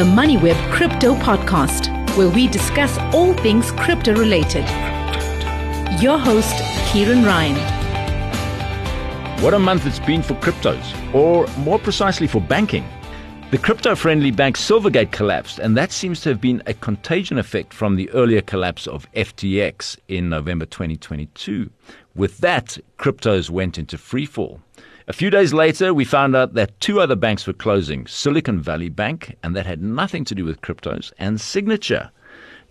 the MoneyWeb Crypto Podcast, where we discuss all things crypto related. Your host, Kieran Ryan. What a month it's been for cryptos, or more precisely for banking. The crypto friendly bank Silvergate collapsed, and that seems to have been a contagion effect from the earlier collapse of FTX in November 2022. With that, cryptos went into freefall. A few days later, we found out that two other banks were closing Silicon Valley Bank, and that had nothing to do with cryptos, and Signature.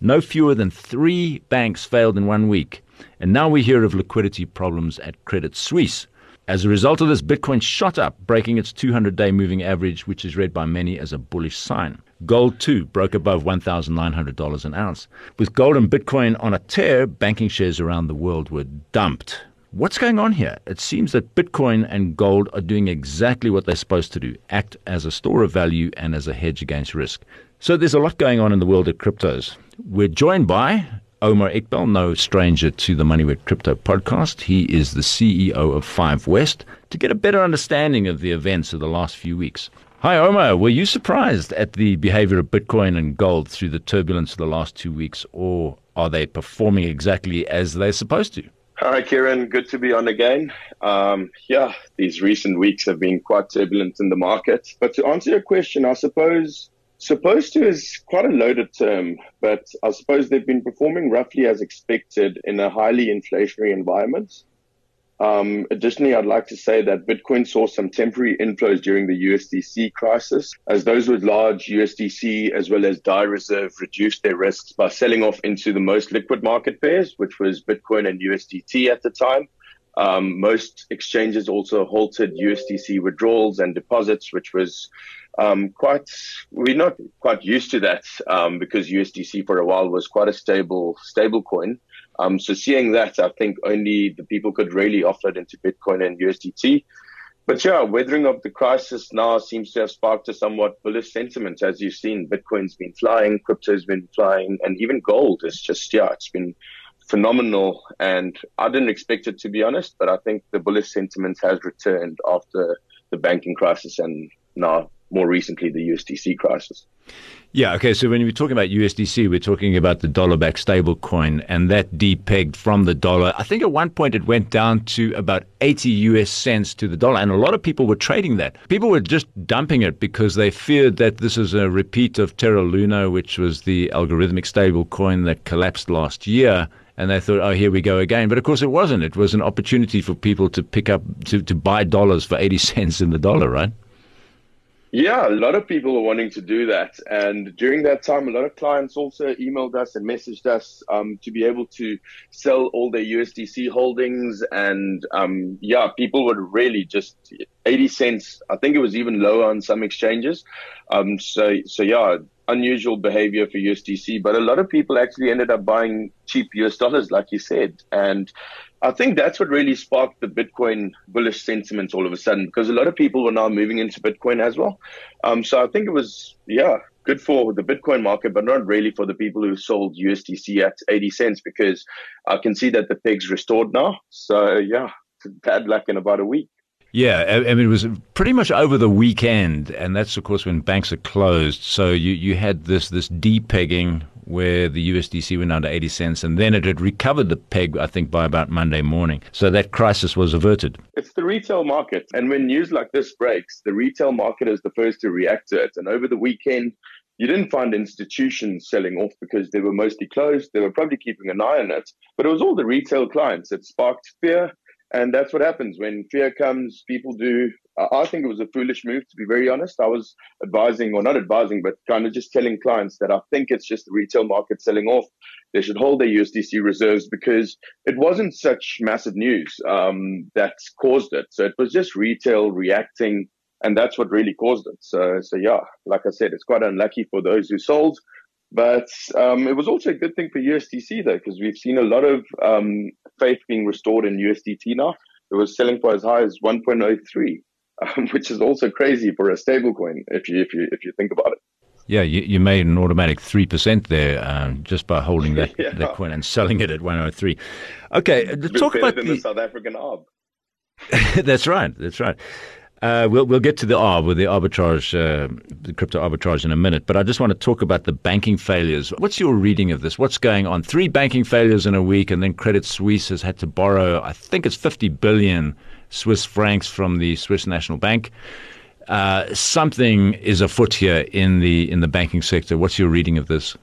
No fewer than three banks failed in one week. And now we hear of liquidity problems at Credit Suisse. As a result of this, Bitcoin shot up, breaking its 200 day moving average, which is read by many as a bullish sign. Gold, too, broke above $1,900 an ounce. With gold and Bitcoin on a tear, banking shares around the world were dumped. What's going on here? It seems that Bitcoin and gold are doing exactly what they're supposed to do act as a store of value and as a hedge against risk. So there's a lot going on in the world of cryptos. We're joined by Omer Iqbal, no stranger to the MoneyWeb Crypto podcast. He is the CEO of Five West to get a better understanding of the events of the last few weeks. Hi, Omar. Were you surprised at the behavior of Bitcoin and gold through the turbulence of the last two weeks, or are they performing exactly as they're supposed to? Hi, Kieran. Good to be on again. Um, yeah, these recent weeks have been quite turbulent in the market. But to answer your question, I suppose Supposed to is quite a loaded term, but I suppose they've been performing roughly as expected in a highly inflationary environment. Um, additionally, I'd like to say that Bitcoin saw some temporary inflows during the USDC crisis, as those with large USDC as well as DAI reserve reduced their risks by selling off into the most liquid market pairs, which was Bitcoin and USDT at the time. Um, most exchanges also halted USDC withdrawals and deposits, which was um, quite we're not quite used to that um, because USDC for a while was quite a stable stable coin. Um, so seeing that, I think only the people could really offload into Bitcoin and USDT. But yeah, weathering of the crisis now seems to have sparked a somewhat bullish sentiment. As you've seen, Bitcoin's been flying, crypto's been flying, and even gold is just yeah, it's been phenomenal. And I didn't expect it to be honest, but I think the bullish sentiment has returned after the banking crisis and now more recently the USDC crisis. Yeah, okay. So when we're talking about USDC, we're talking about the dollar back stable coin, and that depegged from the dollar. I think at one point it went down to about 80 US cents to the dollar, and a lot of people were trading that. People were just dumping it because they feared that this is a repeat of Terra Luna, which was the algorithmic stable coin that collapsed last year and they thought, oh, here we go again. But of course, it wasn't. It was an opportunity for people to pick up to, to buy dollars for 80 cents in the dollar, right? Yeah, a lot of people were wanting to do that. And during that time, a lot of clients also emailed us and messaged us um, to be able to sell all their USDC holdings. And um, yeah, people would really just 80 cents. I think it was even lower on some exchanges. Um, so, so yeah, unusual behavior for USDC, but a lot of people actually ended up buying cheap US dollars, like you said. And I think that's what really sparked the Bitcoin bullish sentiment all of a sudden, because a lot of people were now moving into Bitcoin as well. Um, so I think it was, yeah, good for the Bitcoin market, but not really for the people who sold USDC at 80 cents, because I can see that the peg's restored now. So yeah, bad luck in about a week. Yeah, I mean, it was pretty much over the weekend, and that's of course when banks are closed. So you, you had this this depegging where the USDC went to 80 cents, and then it had recovered the peg, I think, by about Monday morning. So that crisis was averted. It's the retail market. And when news like this breaks, the retail market is the first to react to it. And over the weekend, you didn't find institutions selling off because they were mostly closed. They were probably keeping an eye on it. But it was all the retail clients. It sparked fear. And that's what happens when fear comes. People do. I think it was a foolish move, to be very honest. I was advising, or not advising, but kind of just telling clients that I think it's just the retail market selling off. They should hold their USDC reserves because it wasn't such massive news um, that caused it. So it was just retail reacting, and that's what really caused it. So, so yeah, like I said, it's quite unlucky for those who sold. But um, it was also a good thing for USDC though, because we've seen a lot of um, faith being restored in USDT now. It was selling for as high as 1.03, um, which is also crazy for a stablecoin if you if you if you think about it. Yeah, you, you made an automatic three percent there um, just by holding that, yeah. that coin and selling it at 103. Okay, let's talk about the, the South African ARB. that's right. That's right. Uh, we'll we'll get to the arb with the arbitrage, uh, the crypto arbitrage in a minute. But I just want to talk about the banking failures. What's your reading of this? What's going on? Three banking failures in a week, and then Credit Suisse has had to borrow, I think it's 50 billion Swiss francs from the Swiss National Bank. Uh, something is afoot here in the in the banking sector. What's your reading of this?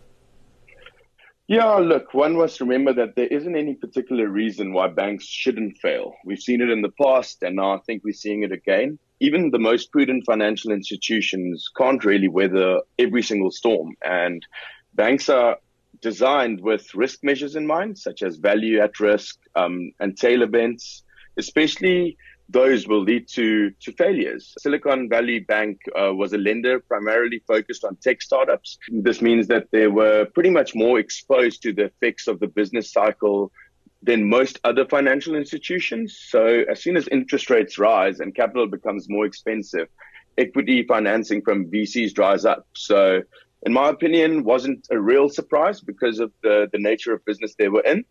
Yeah, look, one must remember that there isn't any particular reason why banks shouldn't fail. We've seen it in the past, and now I think we're seeing it again. Even the most prudent financial institutions can't really weather every single storm, and banks are designed with risk measures in mind, such as value at risk um, and tail events, especially those will lead to, to failures. Silicon Valley Bank uh, was a lender primarily focused on tech startups. This means that they were pretty much more exposed to the effects of the business cycle than most other financial institutions. So as soon as interest rates rise and capital becomes more expensive, equity financing from VCs dries up. So in my opinion, wasn't a real surprise because of the, the nature of business they were in.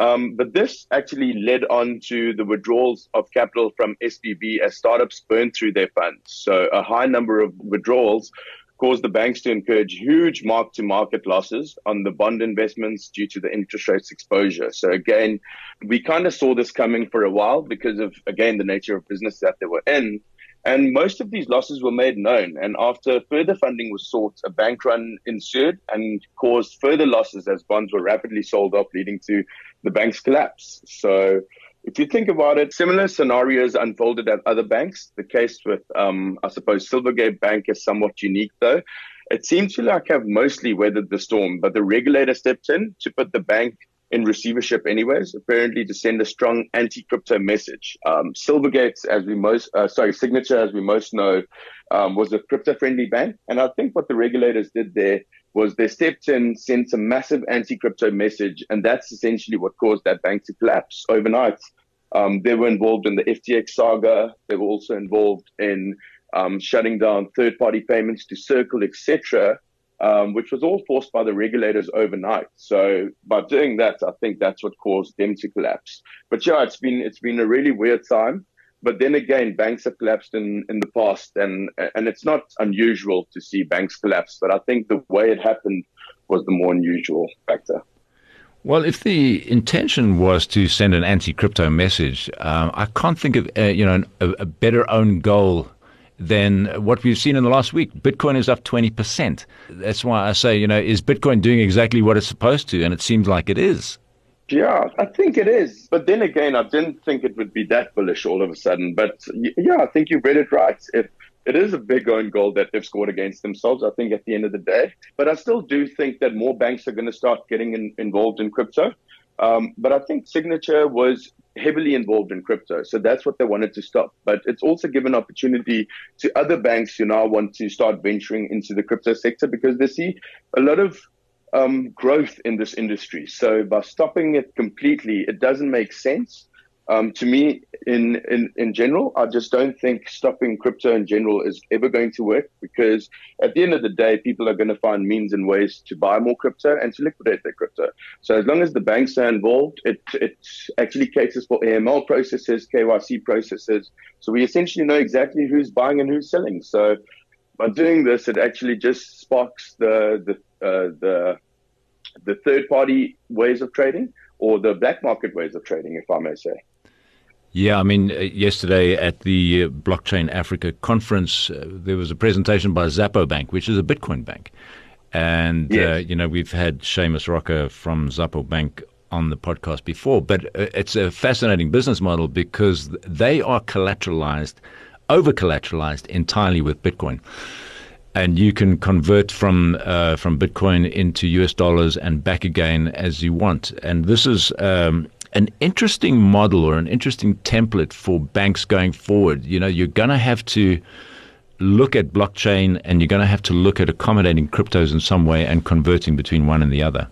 Um, but this actually led on to the withdrawals of capital from SVB as startups burned through their funds. So a high number of withdrawals caused the banks to incur huge mark to market losses on the bond investments due to the interest rates exposure. So again, we kind of saw this coming for a while because of, again, the nature of business that they were in. And most of these losses were made known. And after further funding was sought, a bank run ensued and caused further losses as bonds were rapidly sold off, leading to the bank's collapse. So if you think about it, similar scenarios unfolded at other banks. The case with, um, I suppose, Silvergate Bank is somewhat unique, though. It seems to like have mostly weathered the storm, but the regulator stepped in to put the bank in receivership anyways, apparently to send a strong anti-crypto message. Um, Silvergate, as we most, uh, sorry, Signature, as we most know, um, was a crypto-friendly bank. And I think what the regulators did there was they stepped in, sent a massive anti-crypto message, and that's essentially what caused that bank to collapse overnight. Um, they were involved in the FTX saga. They were also involved in um, shutting down third-party payments to Circle, etc um, which was all forced by the regulators overnight. So by doing that, I think that's what caused them to collapse. But yeah, it's been it's been a really weird time. But then again, banks have collapsed in, in the past, and and it's not unusual to see banks collapse. But I think the way it happened was the more unusual factor. Well, if the intention was to send an anti-crypto message, um, I can't think of you know a, a better own goal than what we've seen in the last week. Bitcoin is up 20%. That's why I say, you know, is Bitcoin doing exactly what it's supposed to? And it seems like it is. Yeah, I think it is. But then again, I didn't think it would be that bullish all of a sudden. But yeah, I think you read it right. If it is a big own goal that they've scored against themselves, I think, at the end of the day. But I still do think that more banks are going to start getting in, involved in crypto. Um, but I think Signature was heavily involved in crypto. So that's what they wanted to stop. But it's also given opportunity to other banks who now want to start venturing into the crypto sector because they see a lot of um, growth in this industry. So by stopping it completely, it doesn't make sense. Um, to me, in, in, in general, I just don't think stopping crypto in general is ever going to work because at the end of the day, people are going to find means and ways to buy more crypto and to liquidate their crypto. So as long as the banks are involved, it, it actually caters for AML processes, KYC processes. So we essentially know exactly who's buying and who's selling. So by doing this, it actually just sparks the, the, uh, the, the third party ways of trading or the black market ways of trading, if I may say. Yeah, I mean, uh, yesterday at the uh, Blockchain Africa conference, uh, there was a presentation by Xapo Bank, which is a Bitcoin bank. And, uh, yes. uh, you know, we've had Seamus Rocca from Xapo Bank on the podcast before, but it's a fascinating business model because they are collateralized, over collateralized entirely with Bitcoin. And you can convert from uh, from Bitcoin into US dollars and back again as you want. And this is um, an interesting model or an interesting template for banks going forward. You know, you're going to have to look at blockchain and you're going to have to look at accommodating cryptos in some way and converting between one and the other.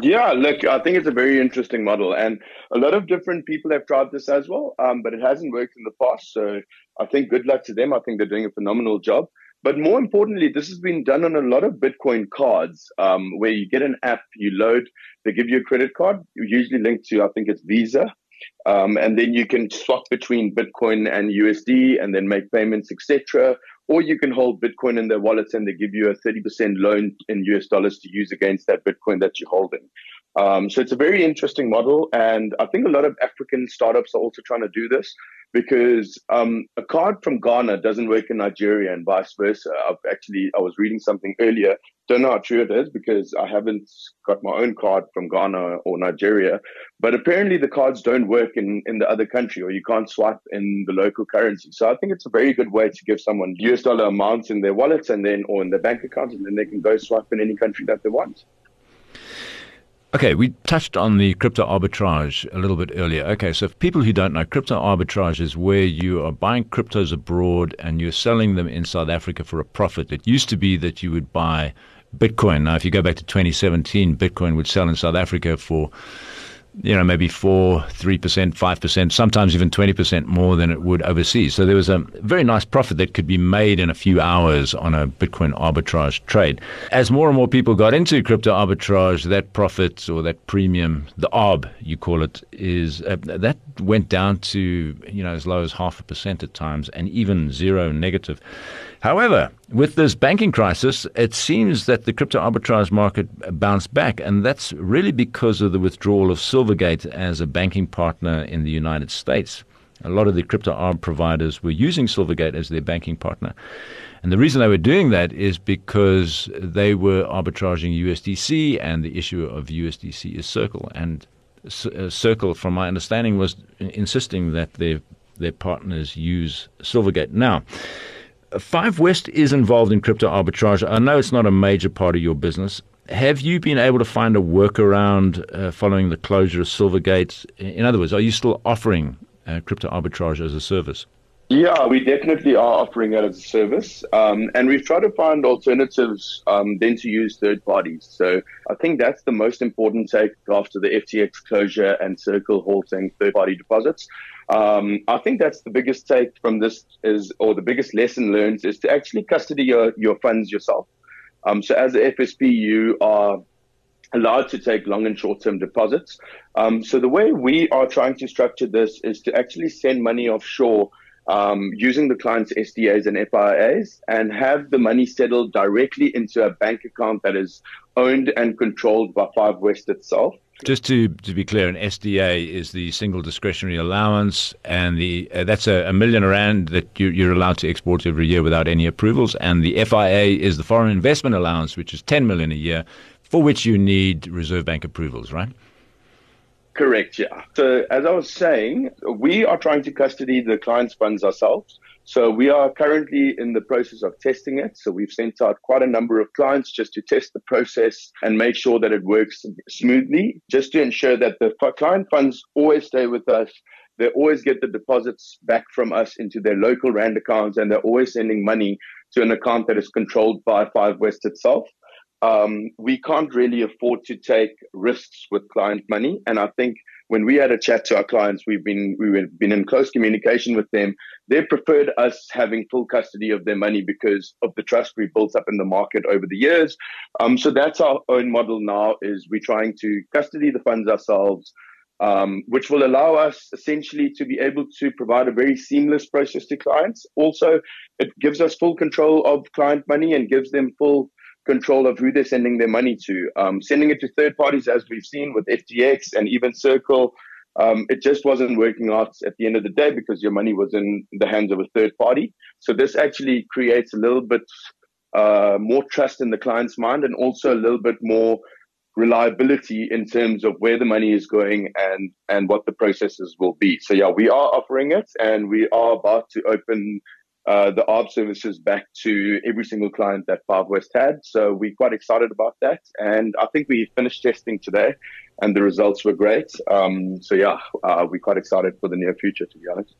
Yeah, look, I think it's a very interesting model, and a lot of different people have tried this as well, um, but it hasn't worked in the past. So I think good luck to them. I think they're doing a phenomenal job. But more importantly, this has been done on a lot of Bitcoin cards um, where you get an app, you load, they give you a credit card, usually linked to, I think it's Visa. Um, and then you can swap between Bitcoin and USD and then make payments, etc. Or you can hold Bitcoin in their wallets and they give you a 30% loan in US dollars to use against that Bitcoin that you're holding. Um, so it's a very interesting model. And I think a lot of African startups are also trying to do this because um, a card from Ghana doesn't work in Nigeria and vice versa. I've actually, I was reading something earlier. Don't know how true it is because I haven't got my own card from Ghana or Nigeria. But apparently the cards don't work in, in the other country or you can't swipe in the local currency. So I think it's a very good way to give someone US dollar amounts in their wallets and then, or in their bank account, and then they can go swipe in any country that they want. Okay, we touched on the crypto arbitrage a little bit earlier. Okay, so for people who don't know, crypto arbitrage is where you are buying cryptos abroad and you're selling them in South Africa for a profit. It used to be that you would buy Bitcoin. Now, if you go back to 2017, Bitcoin would sell in South Africa for you know, maybe four, three percent, five percent, sometimes even twenty percent more than it would overseas. So there was a very nice profit that could be made in a few hours on a Bitcoin arbitrage trade. As more and more people got into crypto arbitrage, that profit or that premium, the arb you call it, is uh, that went down to you know as low as half a percent at times, and even zero negative. However, with this banking crisis, it seems that the crypto arbitrage market bounced back, and that's really because of the withdrawal of Silvergate as a banking partner in the United States. A lot of the crypto arb providers were using Silvergate as their banking partner. And the reason they were doing that is because they were arbitraging USDC, and the issue of USDC is Circle. And uh, Circle, from my understanding, was insisting that their their partners use Silvergate. Now, Five West is involved in crypto arbitrage. I know it's not a major part of your business. Have you been able to find a workaround uh, following the closure of Silvergate? In other words, are you still offering uh, crypto arbitrage as a service? Yeah, we definitely are offering that as a service. Um, and we've tried to find alternatives um, then to use third parties. So I think that's the most important take after the FTX closure and Circle halting third party deposits. Um, I think that's the biggest take from this is, or the biggest lesson learned is to actually custody your, your funds yourself. Um, so as a FSP, you are allowed to take long and short term deposits. Um, so the way we are trying to structure this is to actually send money offshore um, using the client's SDAs and FIAs and have the money settled directly into a bank account that is owned and controlled by Five West itself. Just to, to be clear, an SDA is the single discretionary allowance, and the uh, that's a, a, million rand that you, you're allowed to export every year without any approvals. And the FIA is the foreign investment allowance, which is 10 million a year, for which you need Reserve Bank approvals, right? Correct, yeah. So, as I was saying, we are trying to custody the client's funds ourselves. So, we are currently in the process of testing it. So, we've sent out quite a number of clients just to test the process and make sure that it works smoothly, just to ensure that the client funds always stay with us. They always get the deposits back from us into their local RAND accounts, and they're always sending money to an account that is controlled by Five West itself um, we can't really afford to take risks with client money. And I think when we had a chat to our clients, we've been we've been in close communication with them. They preferred us having full custody of their money because of the trust we built up in the market over the years. Um, so that's our own model now. Is we're trying to custody the funds ourselves. Um, which will allow us essentially to be able to provide a very seamless process to clients. Also, it gives us full control of client money and gives them full control of who they're sending their money to. Um, sending it to third parties, as we've seen with FTX and even Circle, um, it just wasn't working out at the end of the day because your money was in the hands of a third party. So this actually creates a little bit uh, more trust in the client's mind and also a little bit more reliability in terms of where the money is going and and what the processes will be. So yeah, we are offering it and we are about to open uh, the ARB services back to every single client that Five West had. So we're quite excited about that. And I think we finished testing today and the results were great. Um, so yeah, uh, we're quite excited for the near future, to be honest.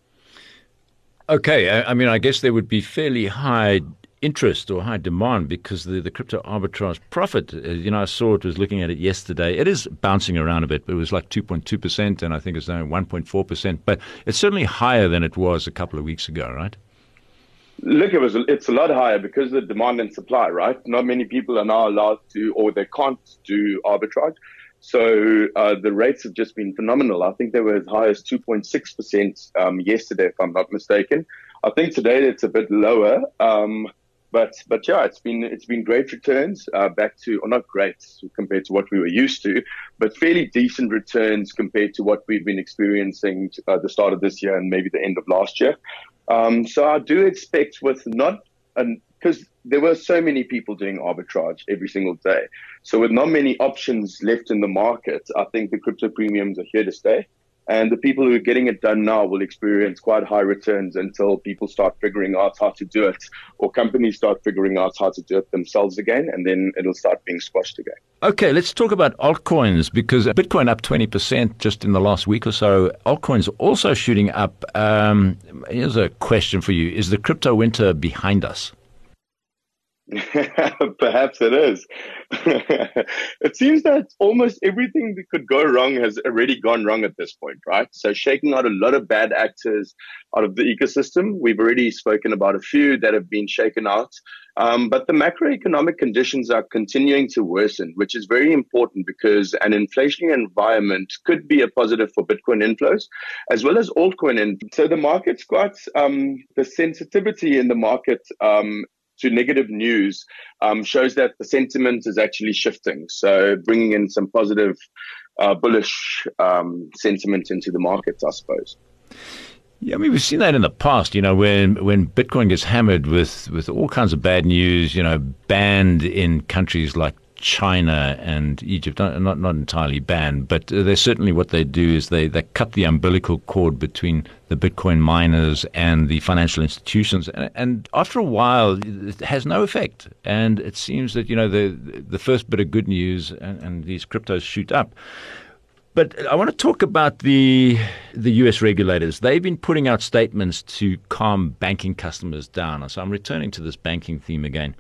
Okay. I mean, I guess there would be fairly high interest or high demand because the, the crypto arbitrage profit, uh, you know, I saw it was looking at it yesterday. It is bouncing around a bit, but it was like 2.2%, and I think it's now 1.4%. But it's certainly higher than it was a couple of weeks ago, right? Look, it was it's a lot higher because of the demand and supply, right? Not many people are now allowed to, or they can't do arbitrage. So uh, the rates have just been phenomenal. I think they were as high as 2.6% um, yesterday, if I'm not mistaken. I think today it's a bit lower. Um, but but yeah, it's been it's been great returns uh, back to, or not great compared to what we were used to, but fairly decent returns compared to what we've been experiencing at uh, the start of this year and maybe the end of last year. Um, so I do expect with not because there were so many people doing arbitrage every single day. So with not many options left in the market, I think the crypto premiums are here to stay. And the people who are getting it done now will experience quite high returns until people start figuring out how to do it or companies start figuring out how to do it themselves again. And then it'll start being squashed again. Okay, let's talk about altcoins because Bitcoin up 20% just in the last week or so. Altcoins also shooting up. Um, here's a question for you Is the crypto winter behind us? Perhaps it is. it seems that almost everything that could go wrong has already gone wrong at this point, right? So, shaking out a lot of bad actors out of the ecosystem. We've already spoken about a few that have been shaken out. Um, but the macroeconomic conditions are continuing to worsen, which is very important because an inflationary environment could be a positive for Bitcoin inflows as well as altcoin. And so the market's got um, the sensitivity in the market um, to negative news um, shows that the sentiment is actually shifting. So bringing in some positive, uh, bullish um, sentiment into the markets, I suppose. Yeah, I mean we've seen that in the past. You know, when when Bitcoin gets hammered with with all kinds of bad news, you know, banned in countries like China and Egypt, not, not, not entirely banned, but they certainly what they do is they, they cut the umbilical cord between the Bitcoin miners and the financial institutions, and, and after a while, it has no effect. And it seems that you know the the first bit of good news, and, and these cryptos shoot up. But I want to talk about the the US regulators. They've been putting out statements to calm banking customers down. So I'm returning to this banking theme again.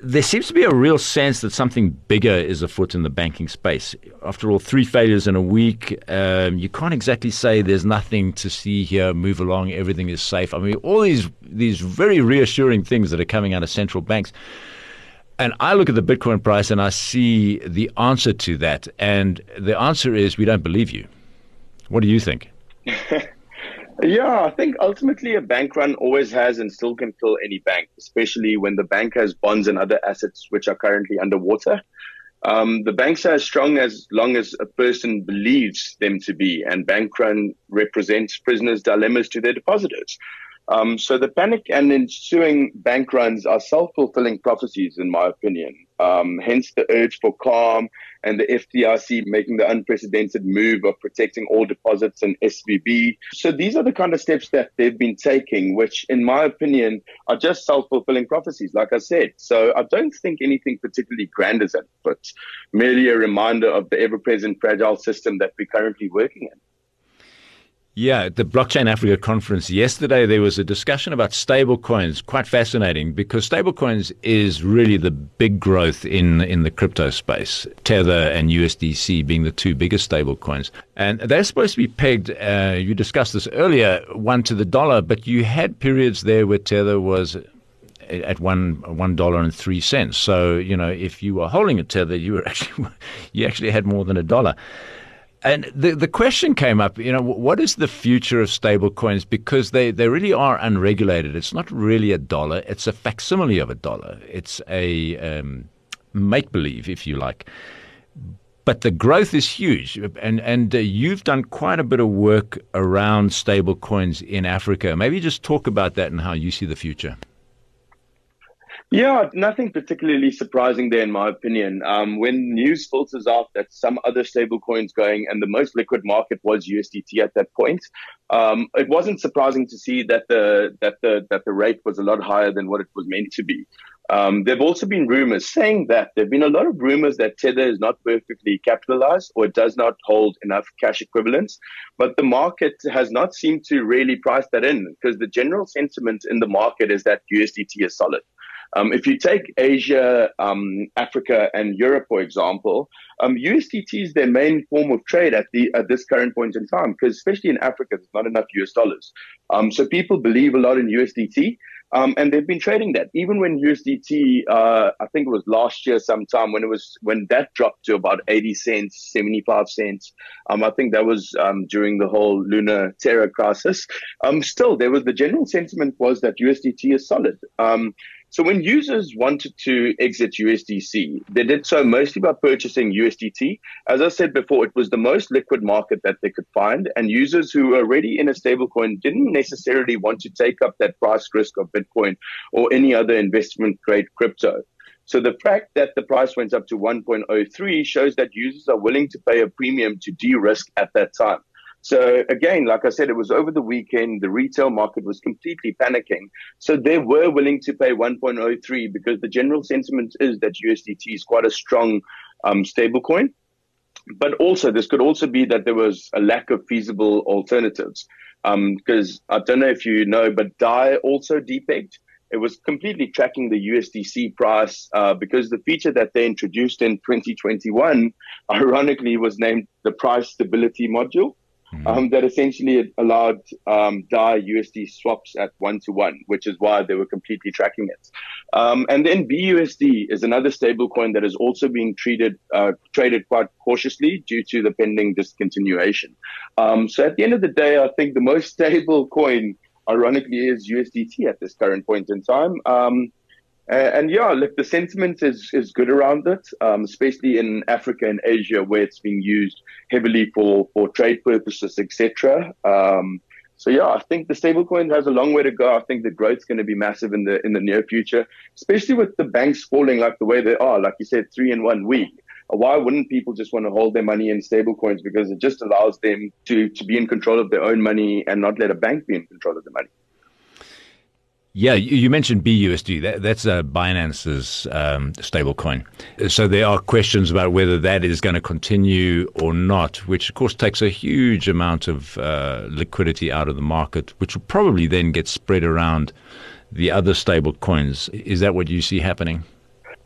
There seems to be a real sense that something bigger is afoot in the banking space. After all, three failures in a week, um, you can't exactly say there's nothing to see here. Move along, everything is safe. I mean, all these these very reassuring things that are coming out of central banks. And I look at the Bitcoin price and I see the answer to that. And the answer is we don't believe you. What do you think? yeah, I think ultimately a bank run always has and still can kill any bank, especially when the bank has bonds and other assets which are currently underwater. Um, the banks are as strong as long as a person believes them to be, and bank run represents prisoners' dilemmas to their depositors. Um, so the panic and ensuing bank runs are self-fulfilling prophecies, in my opinion. Um, hence the urge for calm and the FDIC making the unprecedented move of protecting all deposits and SVB. So these are the kind of steps that they've been taking, which, in my opinion, are just self-fulfilling prophecies, like I said. So I don't think anything particularly grand is at, but merely a reminder of the ever-present fragile system that we're currently working in. Yeah, at the Blockchain Africa conference yesterday, there was a discussion about stablecoins. Quite fascinating because stablecoins is really the big growth in in the crypto space. Tether and USDC being the two biggest stablecoins, and they're supposed to be pegged. Uh, you discussed this earlier, one to the dollar, but you had periods there where Tether was at one one dollar and three cents. So you know, if you were holding a tether, you were actually you actually had more than a dollar. And the the question came up, you know, what is the future of stablecoins? Because they, they really are unregulated. It's not really a dollar. It's a facsimile of a dollar. It's a um, make believe, if you like. But the growth is huge, and and uh, you've done quite a bit of work around stablecoins in Africa. Maybe just talk about that and how you see the future. Yeah, nothing particularly surprising there, in my opinion. Um, when news filters out that some other stablecoins going, and the most liquid market was USDT at that point, um, it wasn't surprising to see that the that the that the rate was a lot higher than what it was meant to be. Um, there have also been rumors saying that there have been a lot of rumors that Tether is not perfectly capitalized or does not hold enough cash equivalents. But the market has not seemed to really price that in because the general sentiment in the market is that USDT is solid. Um, if you take Asia, um, Africa, and Europe, for example, um, USDT is their main form of trade at the at this current point in time, because especially in Africa, there's not enough US dollars. Um, so people believe a lot in USDT. Um, and they've been trading that even when USDT, uh, I think it was last year sometime when it was when that dropped to about 80 cents, 75 cents. Um, I think that was during the whole Luna Terra crisis. Still, there was the general sentiment was that USDT is solid. So when users wanted to exit USDC, they did so mostly by purchasing USDT. As I said before, it was the most liquid market that they could find, and users who were already in a stablecoin didn't necessarily want to take up that price risk of Bitcoin or any other investment grade crypto. So the fact that the price went up to 1.03 shows that users are willing to pay a premium to de-risk at that time. So again, like I said, it was over the weekend. The retail market was completely panicking. So they were willing to pay 1.03 because the general sentiment is that USDT is quite a strong um, stablecoin. But also, this could also be that there was a lack of feasible alternatives. Because um, I don't know if you know, but DAI also depegged. It was completely tracking the USDC price uh, because the feature that they introduced in 2021, ironically, was named the price stability module mm-hmm. um, that essentially allowed um, DAI USD swaps at one to one, which is why they were completely tracking it. Um, and then BUSD is another stablecoin that is also being treated uh, traded quite cautiously due to the pending discontinuation. Um, so at the end of the day, I think the most stable coin, ironically, is USDT at this current point in time. Um, and yeah, look, the sentiment is, is good around it, um, especially in Africa and Asia where it's being used heavily for, for trade purposes, etc. Um, so yeah, I think the stablecoin has a long way to go. I think the growth is going to be massive in the in the near future, especially with the banks falling like the way they are. Like you said, three in one week. Why wouldn't people just want to hold their money in stablecoins because it just allows them to to be in control of their own money and not let a bank be in control of the money? Yeah, you mentioned BUSD. That, that's uh, Binance's um, stablecoin. So there are questions about whether that is going to continue or not, which of course takes a huge amount of uh, liquidity out of the market, which will probably then get spread around the other stable coins. Is that what you see happening?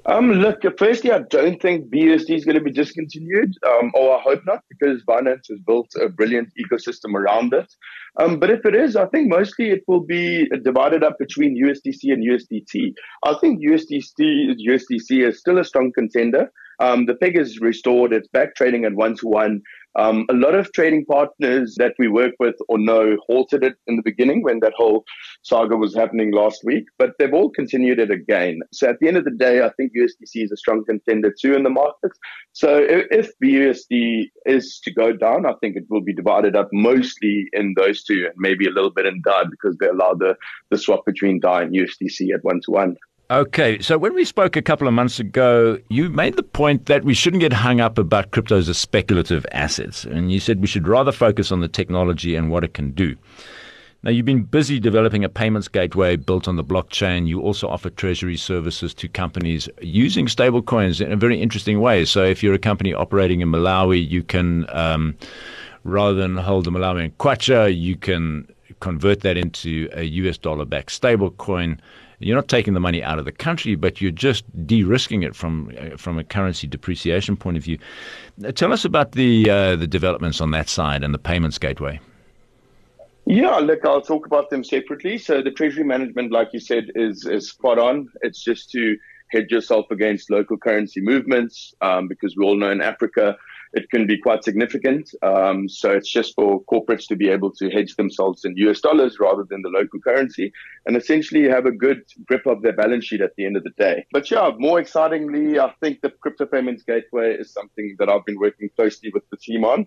Um, look, firstly, I don't think BUSD is going to be discontinued, um, or I hope not, because Binance has built a brilliant ecosystem around it. Um, but if it is, I think mostly it will be divided up between USDC and USDT. I think USDC, USDC is still a strong contender. Um, the peg is restored. It's back trading at one to one. Um, a lot of trading partners that we work with or know halted it in the beginning when that whole saga was happening last week, but they've all continued it again. So at the end of the day, I think USDC is a strong contender too in the market. So if, if BUSD is to go down, I think it will be divided up mostly in those two and maybe a little bit in DAI because they allow the, the swap between DAI and USDC at one to one. Okay, so when we spoke a couple of months ago, you made the point that we shouldn't get hung up about cryptos as speculative assets. And you said we should rather focus on the technology and what it can do. Now, you've been busy developing a payments gateway built on the blockchain. You also offer treasury services to companies using stablecoins in a very interesting way. So, if you're a company operating in Malawi, you can, um, rather than hold the Malawian kwacha, you can convert that into a US dollar backed stablecoin you're not taking the money out of the country, but you're just de-risking it from uh, from a currency depreciation point of view. Uh, tell us about the uh, the developments on that side and the payments gateway. Yeah, look, I'll talk about them separately. So the treasury management, like you said, is is spot on. It's just to hedge yourself against local currency movements, um, because we all know in Africa it can be quite significant. Um, so it's just for corporates to be able to hedge themselves in US dollars rather than the local currency and essentially have a good grip of their balance sheet at the end of the day. But yeah, more excitingly, I think the crypto payments gateway is something that I've been working closely with the team on.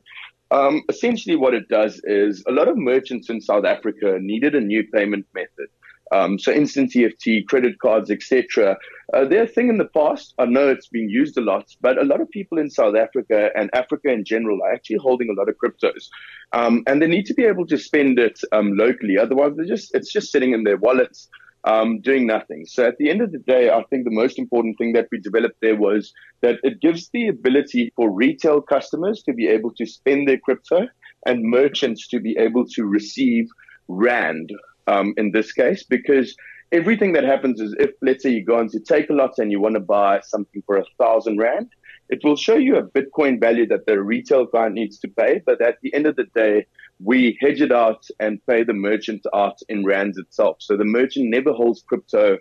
Um, essentially, what it does is a lot of merchants in South Africa needed a new payment method. Um, so instant EFT, credit cards, etc. Uh, they're a thing in the past. I know it's being used a lot, but a lot of people in South Africa and Africa in general are actually holding a lot of cryptos, um, and they need to be able to spend it um, locally. Otherwise, they're just it's just sitting in their wallets. Um, doing nothing. So at the end of the day, I think the most important thing that we developed there was that it gives the ability for retail customers to be able to spend their crypto and merchants to be able to receive Rand um, in this case, because everything that happens is if, let's say, you go into Takealot and you want to buy something for a thousand Rand, it will show you a Bitcoin value that the retail client needs to pay. But at the end of the day, we hedge it out and pay the merchant out in rands itself. So the merchant never holds crypto.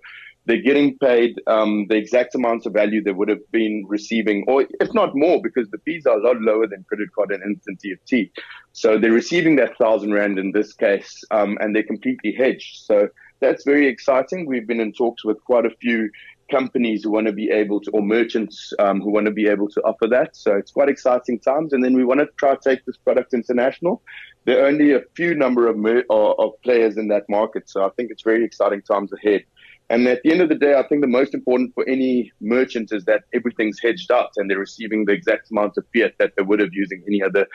They're getting paid um, the exact amounts of value they would have been receiving, or if not more, because the fees are a lot lower than credit card and instant EFT. So they're receiving that thousand rand in this case, um, and they're completely hedged. So that's very exciting. We've been in talks with quite a few companies who want to be able to, or merchants um, who want to be able to offer that. So it's quite exciting times. And then we want to try to take this product international. There are only a few number of, mer- of players in that market. So I think it's very exciting times ahead. And at the end of the day, I think the most important for any merchant is that everything's hedged out and they're receiving the exact amount of fiat that they would have using any other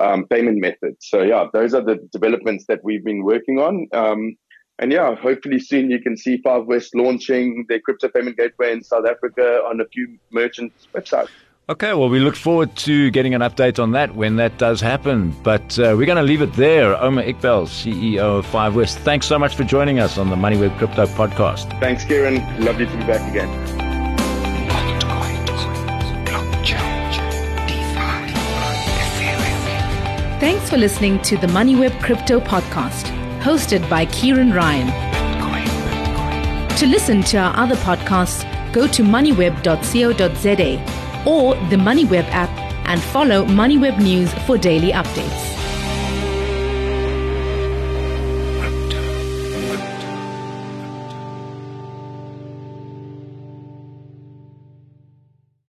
um, payment method. So yeah, those are the developments that we've been working on. Um, and yeah, hopefully soon you can see Five West launching their crypto payment gateway in South Africa on a few merchants' websites. Okay, well, we look forward to getting an update on that when that does happen. But uh, we're going to leave it there. Omer Iqbal, CEO of Five West, thanks so much for joining us on the MoneyWeb Crypto podcast. Thanks, Kieran. Lovely to be back again. Thanks for listening to the MoneyWeb Crypto podcast hosted by Kieran Ryan. To listen to our other podcasts, go to moneyweb.co.za or the MoneyWeb app and follow MoneyWeb News for daily updates.